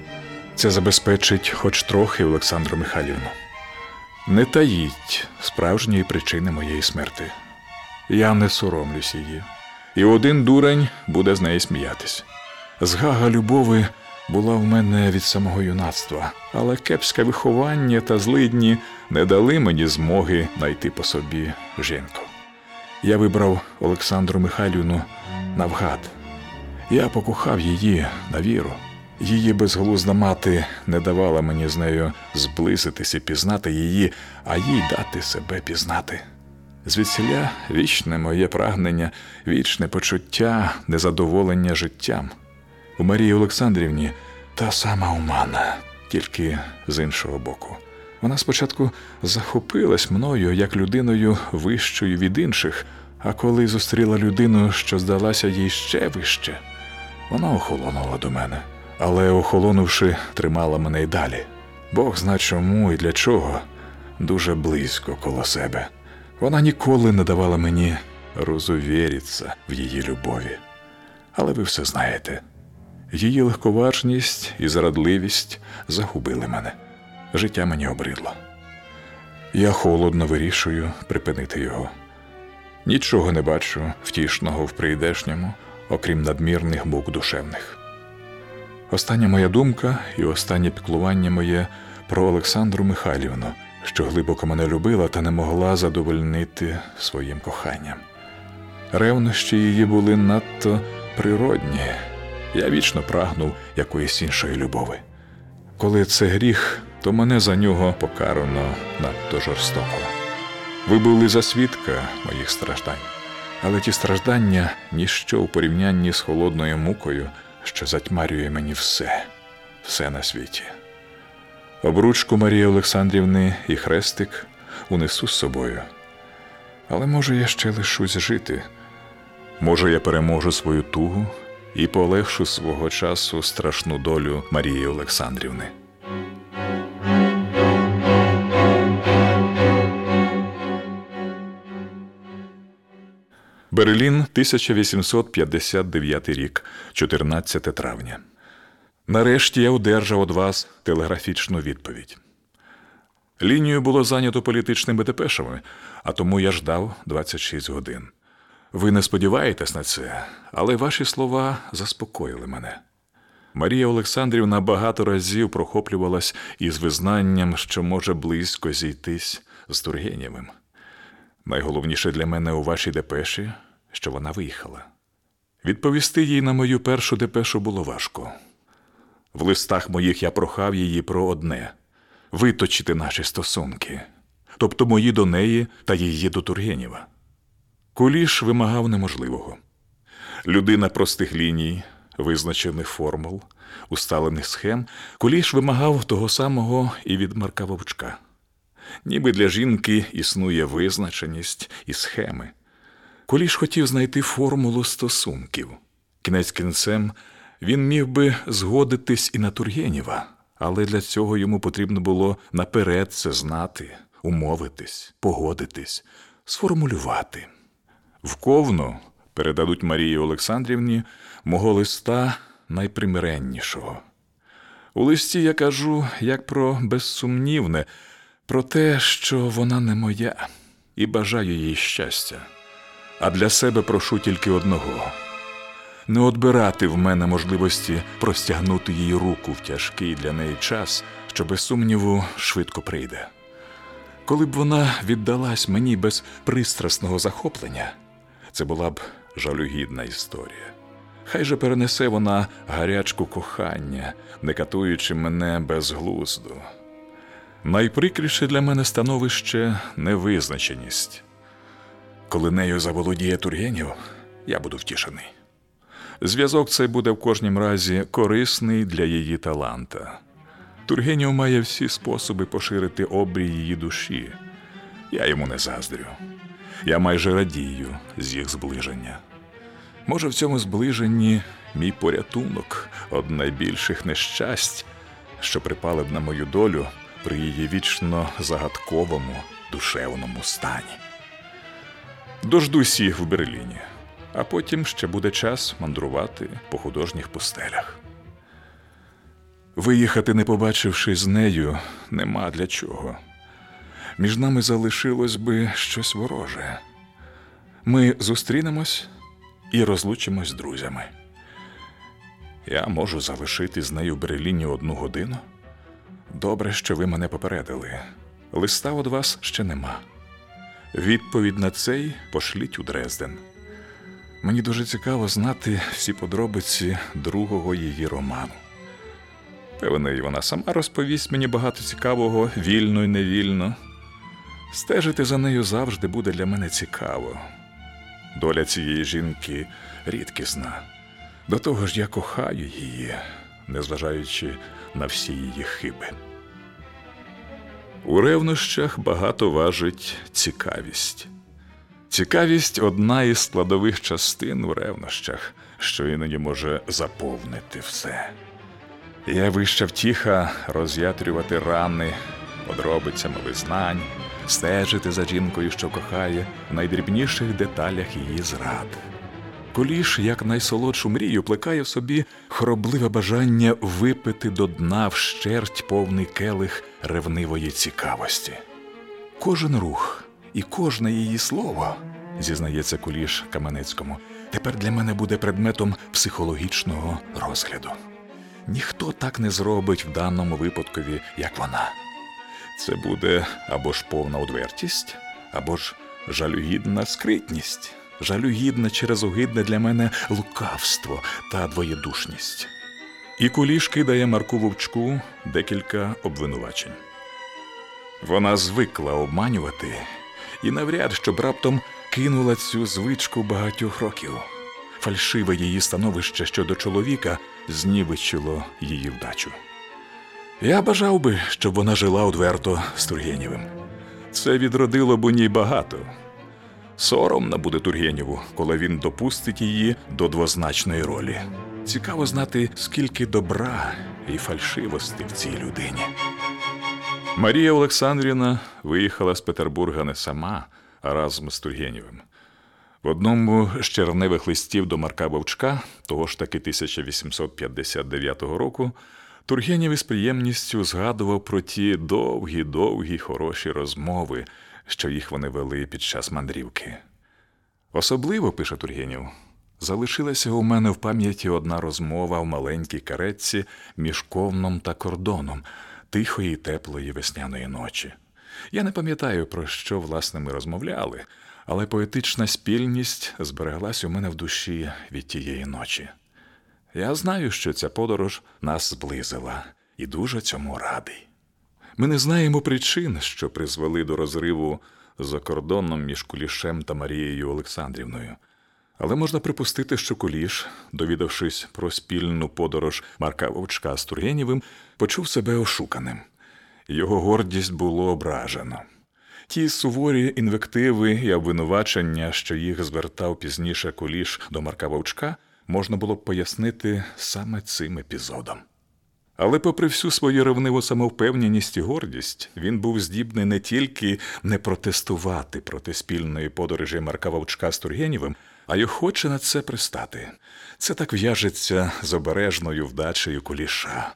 Це забезпечить хоч трохи Олександру Михайлівну. Не таїть справжньої причини моєї смерти. Я не соромлюсь її, і один дурень буде з неї сміятись. Згага любови була в мене від самого юнацтва, але кепське виховання та злидні не дали мені змоги знайти по собі жінку. Я вибрав Олександру Михайлівну навгад. Я покохав її на віру. Її безглузда мати не давала мені з нею зблизитися, пізнати її, а їй дати себе пізнати. Звідсіля вічне моє прагнення, вічне почуття, незадоволення життям. У Марії Олександрівні та сама умана, тільки з іншого боку. Вона спочатку захопилась мною як людиною вищою від інших, а коли зустріла людину, що здалася їй ще вище, вона охолонула до мене, але, охолонувши, тримала мене й далі. Бог зна чому і для чого, дуже близько коло себе. Вона ніколи не давала мені розувіритися в її любові. Але ви все знаєте. Її легковажність і зрадливість загубили мене. Життя мені обридло. Я холодно вирішую припинити його. Нічого не бачу втішного в прийдешньому, окрім надмірних мук душевних. Остання моя думка і останнє піклування моє про Олександру Михайлівну, що глибоко мене любила та не могла задовольнити своїм коханням. Ревнощі її були надто природні. Я вічно прагнув якоїсь іншої любові. Коли це гріх, то мене за нього покарано надто жорстоко. Ви були за свідка моїх страждань, але ті страждання ніщо у порівнянні з холодною мукою, що затьмарює мені все, все на світі. Обручку Марії Олександрівни і хрестик унесу з собою. Але може я ще лишусь жити. Може, я переможу свою тугу і полегшу свого часу страшну долю Марії Олександрівни. Берлін, 1859 рік, 14 травня. Нарешті я одержав від вас телеграфічну відповідь. Лінію було зайнято політичними депешами, а тому я ждав 26 годин. Ви не сподіваєтесь на це, але ваші слова заспокоїли мене. Марія Олександрівна багато разів прохоплювалась із визнанням, що може близько зійтись з Тургенєвим. Найголовніше для мене у вашій депеші, що вона виїхала. Відповісти їй на мою першу депешу було важко. В листах моїх я прохав її про одне виточити наші стосунки, тобто мої до неї та її до Тургенєва. Куліш вимагав неможливого. Людина простих ліній, визначених формул, усталених схем, куліш вимагав того самого і від Марка Вовчка. Ніби для жінки існує визначеність і схеми. Куліш хотів знайти формулу стосунків. Кінець кінцем він міг би згодитись і на Тургенєва, але для цього йому потрібно було наперед це знати, умовитись, погодитись, сформулювати. В ковну передадуть Марії Олександрівні мого листа найпримиреннішого. У листі я кажу як про безсумнівне, про те, що вона не моя, і бажаю їй щастя. А для себе прошу тільки одного не одбирати в мене можливості простягнути їй руку в тяжкий для неї час, що без сумніву швидко прийде. Коли б вона віддалась мені без пристрасного захоплення, це була б жалюгідна історія. Хай же перенесе вона гарячку кохання, не катуючи мене безглузду. Найприкріше для мене становище невизначеність. Коли нею заволодіє Тургенів, я буду втішений. Зв'язок цей буде в кожнім разі корисний для її таланта. Тургенів має всі способи поширити обрій її душі. Я йому не заздрю. Я майже радію з їх зближення. Може, в цьому зближенні мій порятунок од найбільших нещасть, що припали б на мою долю при її вічно загадковому душевному стані. Дождусь їх в Берліні, а потім ще буде час мандрувати по художніх пустелях. Виїхати, не побачивши з нею, нема для чого. Між нами залишилось би щось вороже. Ми зустрінемось і розлучимось з друзями. Я можу залишити з нею в Берліні одну годину. Добре, що ви мене попередили. Листа від вас ще нема. Відповідь на цей пошліть у Дрезден. Мені дуже цікаво знати всі подробиці другого її роману. Певно, і вона сама розповість мені багато цікавого, вільно і невільно. Стежити за нею завжди буде для мене цікаво. Доля цієї жінки рідкісна. До того ж, я кохаю її, незважаючи на всі її хиби. У ревнощах багато важить цікавість. Цікавість одна із складових частин у ревнощах, що іноді може заповнити все. Є вища втіха роз'ятрювати рани подробицями визнань, стежити за жінкою, що кохає, в найдрібніших деталях її зрад. Куліш, як найсолодшу мрію, плекає в собі хоробливе бажання випити до дна вщерть повний келих ревнивої цікавості. Кожен рух і кожне її слово, зізнається Куліш Каменецькому, тепер для мене буде предметом психологічного розгляду. Ніхто так не зробить в даному випадкові, як вона. Це буде або ж повна одвертість, або ж жалюгідна скритність, жалюгідне через огидне для мене лукавство та двоєдушність. І куліш кидає Марку Вовчку декілька обвинувачень. Вона звикла обманювати і навряд щоб раптом кинула цю звичку багатьох років. Фальшиве її становище щодо чоловіка знівечило її вдачу. Я бажав би, щоб вона жила одверто з Тургенєвим. Це відродило б у ній багато. Соромно буде Тургенєву, коли він допустить її до двозначної ролі. Цікаво знати, скільки добра і фальшивості в цій людині. Марія Олександрівна виїхала з Петербурга не сама, а разом з Тургенєвим. В одному з червневих листів до Марка Вовчка, того ж таки 1859 року, Тургенєв із приємністю згадував про ті довгі, довгі, хороші розмови, що їх вони вели під час мандрівки. Особливо, пише Тургенєв, залишилася у мене в пам'яті одна розмова в маленькій каретці між ковном та кордоном тихої, теплої весняної ночі. Я не пам'ятаю, про що власне ми розмовляли, але поетична спільність збереглась у мене в душі від тієї ночі. Я знаю, що ця подорож нас зблизила, і дуже цьому радий. Ми не знаємо причин, що призвели до розриву за кордоном між Кулішем та Марією Олександрівною. Але можна припустити, що Куліш, довідавшись про спільну подорож Марка Вовчка з Тургенєвим, почув себе ошуканим. Його гордість було ображено. Ті суворі інвективи і обвинувачення, що їх звертав пізніше Куліш до Марка Вовчка, можна було б пояснити саме цим епізодом. Але, попри всю свою ревниву самовпевненість і гордість, він був здібний не тільки не протестувати проти спільної подорожі Марка Вовчка з Тургенєвим, а й охоче на це пристати. Це так в'яжеться з обережною вдачею куліша.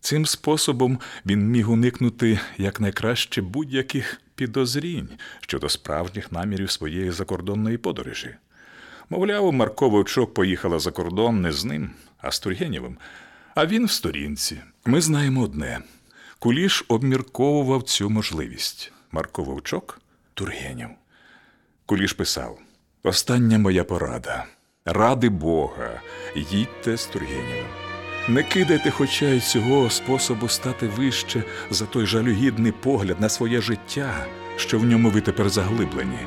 Цим способом він міг уникнути якнайкраще будь-яких підозрінь щодо справжніх намірів своєї закордонної подорожі. Мовляв, Марко Вовчок поїхала за кордон не з ним, а з Тургенєвим, а він в сторінці. Ми знаємо одне: Куліш обмірковував цю можливість. Марко Вовчок Тургенєв. Куліш писав: Остання моя порада. Ради Бога, їдьте з Тургенєвим. Не кидайте, хоча й цього способу стати вище за той жалюгідний погляд на своє життя, що в ньому ви тепер заглиблені,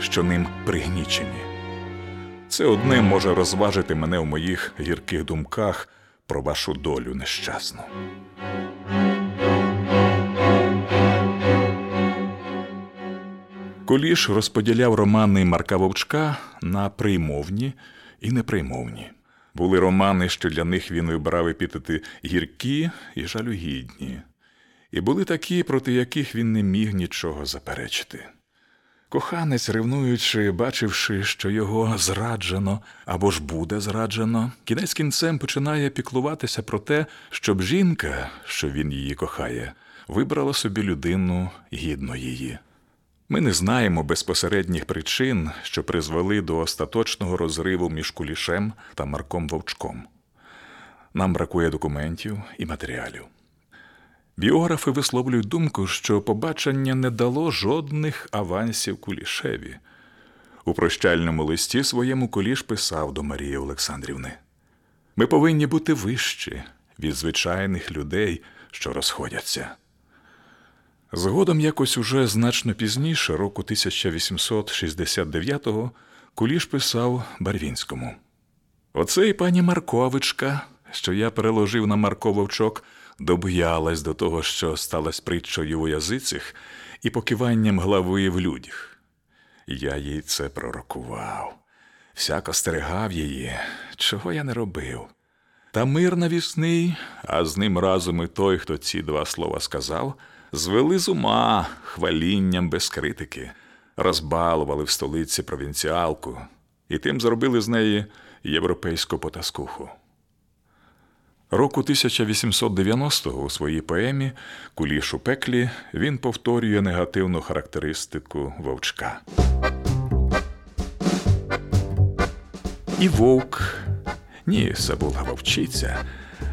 що ним пригнічені. Це одне може розважити мене в моїх гірких думках про вашу долю нещасну. Куліш розподіляв романи Марка Вовчка на приймовні і неприймовні. Були романи, що для них він вибрав епітети гіркі і жалюгідні, і були такі, проти яких він не міг нічого заперечити. Коханець, ревнуючи, бачивши, що його зраджено або ж буде зраджено, кінець кінцем починає піклуватися про те, щоб жінка, що він її кохає, вибрала собі людину гідну її. Ми не знаємо безпосередніх причин, що призвели до остаточного розриву між Кулішем та Марком Вовчком. Нам бракує документів і матеріалів. Біографи висловлюють думку, що побачення не дало жодних авансів Кулішеві. У прощальному листі своєму Куліш писав до Марії Олександрівни: Ми повинні бути вищі від звичайних людей, що розходяться. Згодом якось уже значно пізніше, року 1869-го, Куліш писав Барвінському. Оце і пані Марковичка, що я переложив на Марко Вовчок, доб'ялась до того, що сталася притчою у язицях і покиванням глави в людях. Я їй це пророкував, всяко стерегав її, чого я не робив. Та мир навісний, а з ним разом і той, хто ці два слова сказав, звели з ума хвалінням без критики, розбалували в столиці провінціалку і тим зробили з неї європейську потаскуху. Року 1890-го у своїй поемі Куліш у пеклі він повторює негативну характеристику вовчка. І вовк ні, це вовчиця,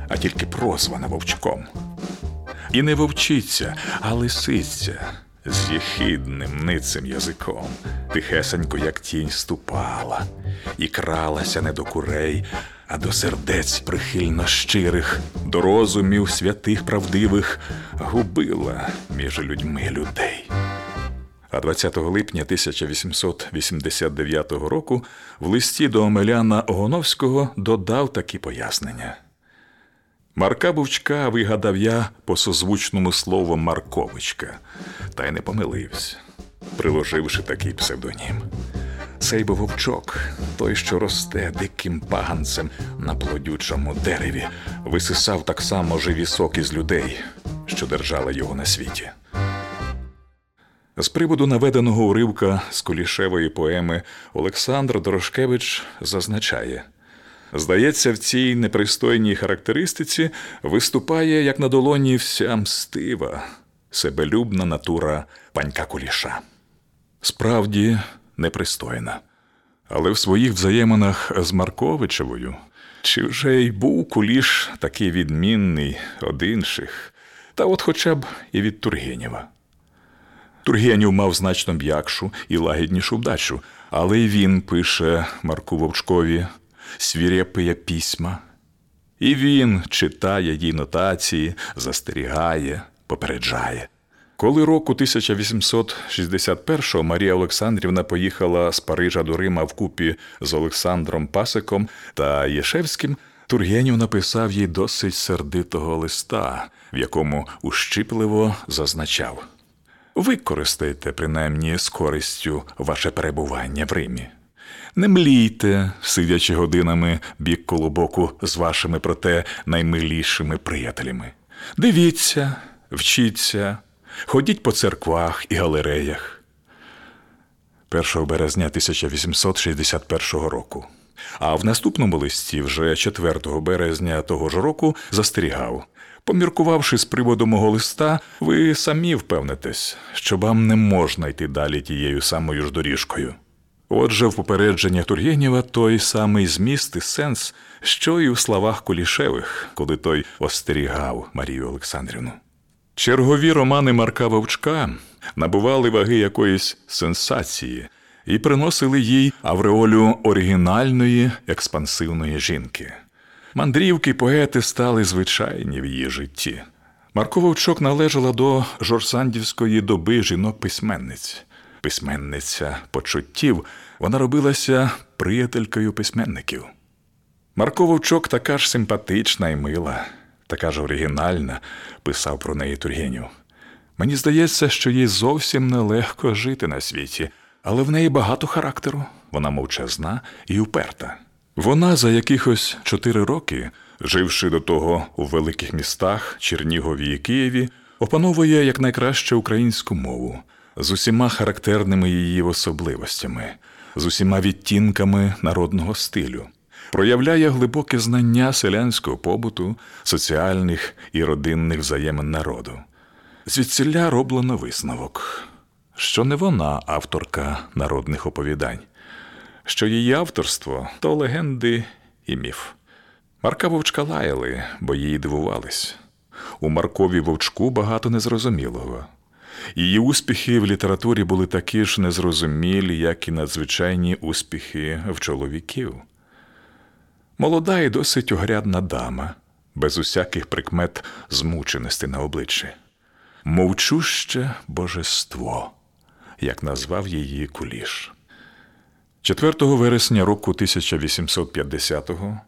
а тільки прозвана вовчком. І не вовчиця, а лисиця з єхидним ницим язиком, тихесенько, як тінь, ступала, і кралася не до курей, а до сердець прихильно щирих, до розумів святих правдивих, губила між людьми людей. А 20 липня 1889 року в листі до Омеляна Огоновського додав такі пояснення. Марка Бувчка вигадав я по созвучному слову Марковичка, та й не помилився, приложивши такий псевдонім. Цей був вовчок, той, що росте диким паганцем на плодючому дереві, висисав так само живі соки з людей, що держали його на світі. З приводу наведеного уривка з Кулішевої поеми Олександр Дорошкевич зазначає: здається, в цій непристойній характеристиці виступає як на долоні вся мстива, себелюбна натура панька Куліша. Справді непристойна. Але в своїх взаєминах з Марковичевою чи вже й був куліш такий відмінний од інших, та от хоча б і від Тургенєва. Тургенів мав значно м'якшу і лагіднішу вдачу, але й він пише Марку Вовчкові свірепиє письма. І він читає їй нотації, застерігає, попереджає. Коли року 1861-го Марія Олександрівна поїхала з Парижа до Рима вкупі з Олександром Пасиком та Єшевським, Тургенів написав їй досить сердитого листа, в якому ущипливо зазначав. Використайте, принаймні, з користю ваше перебування в Римі. Не млійте, сидячи годинами бік коло боку з вашими, проте наймилішими приятелями. Дивіться, вчіться, ходіть по церквах і галереях. 1 березня 1861 року. А в наступному листі, вже 4 березня того ж року, застерігав. Поміркувавши з приводу мого листа, ви самі впевнитесь, що вам не можна йти далі тією самою ж доріжкою. Отже, в попередженнях Тургенєва той самий зміст і сенс, що і в словах Кулішевих, коли той остерігав Марію Олександрівну. Чергові романи Марка Вовчка набували ваги якоїсь сенсації і приносили їй авреолю оригінальної експансивної жінки. Мандрівки поети стали звичайні в її житті. Марко Вовчок належала до жорсандівської доби жінок-письменниць. Письменниця почуттів, вона робилася приятелькою письменників. Марко Вовчок така ж симпатична і мила, така ж оригінальна, писав про неї Тургенів. Мені здається, що їй зовсім нелегко жити на світі, але в неї багато характеру, вона мовчазна і уперта. Вона за якихось чотири роки, живши до того у великих містах Чернігові і Києві, опановує якнайкраще українську мову з усіма характерними її особливостями, з усіма відтінками народного стилю, проявляє глибоке знання селянського побуту, соціальних і родинних взаємин народу. Звідсіля роблено висновок, що не вона авторка народних оповідань що її авторство то легенди і міф. Марка вовчка лаяли, бо її дивувались. У Маркові вовчку багато незрозумілого. Її успіхи в літературі були такі ж незрозумілі, як і надзвичайні успіхи в чоловіків. Молода і досить огрядна дама, без усяких прикмет змученості на обличчі, мовчуще божество, як назвав її куліш. 4 вересня року 1850-го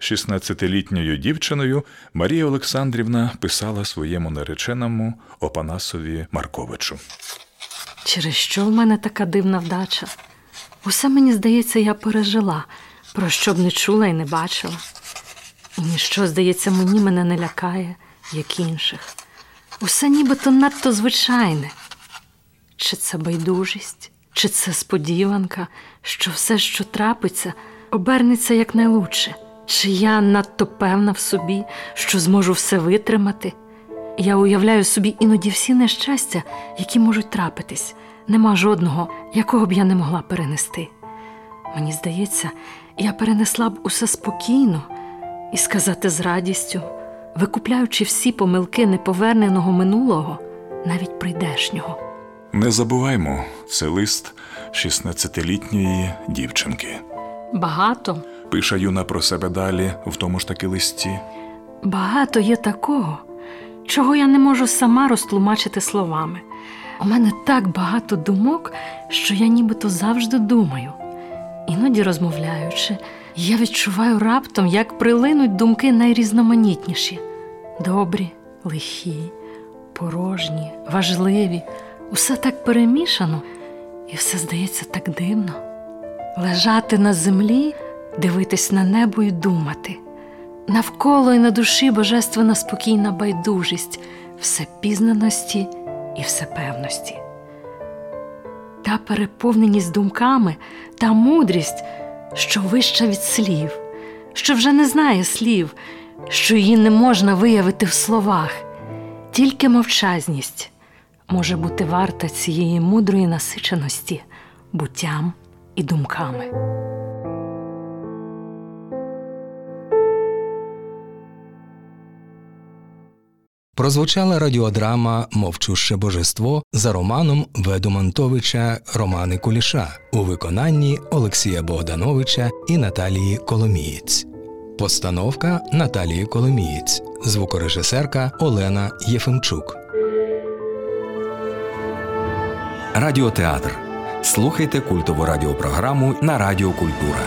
16-літньою дівчиною Марія Олександрівна писала своєму нареченому Опанасові Марковичу. Через що в мене така дивна вдача? Усе мені здається, я пережила, про що б не чула і не бачила. І ніщо, здається, мені мене не лякає, як інших. Усе нібито надто звичайне. Чи це байдужість, чи це сподіванка, що все, що трапиться, обернеться якнайлучше? Чи я надто певна в собі, що зможу все витримати? Я уявляю собі іноді всі нещастя, які можуть трапитись. Нема жодного, якого б я не могла перенести. Мені здається, я перенесла б усе спокійно і сказати з радістю, викупляючи всі помилки неповерненого минулого, навіть прийдешнього. Не забуваймо, це лист 16-літньої дівчинки. Багато, Пише юна про себе далі в тому ж таки листі. багато є такого, чого я не можу сама розтлумачити словами. У мене так багато думок, що я нібито завжди думаю. Іноді розмовляючи, я відчуваю раптом, як прилинуть думки найрізноманітніші добрі, лихі, порожні, важливі. Усе так перемішано, і все здається так дивно. Лежати на землі, дивитись на небо і думати. Навколо і на душі божественна спокійна байдужість, всепізнаності і всепевності. Та переповненість думками, та мудрість, що вища від слів, що вже не знає слів, що її не можна виявити в словах, тільки мовчазність може бути варта цієї мудрої насиченості буттям і думками. Прозвучала радіодрама Мовчуще божество за романом Ведомонтовича Романи Куліша у виконанні Олексія Богдановича і Наталії Коломієць. Постановка Наталії Коломієць, звукорежисерка Олена Єфимчук. Радіотеатр. Слухайте культову радіопрограму на Радіо Культура.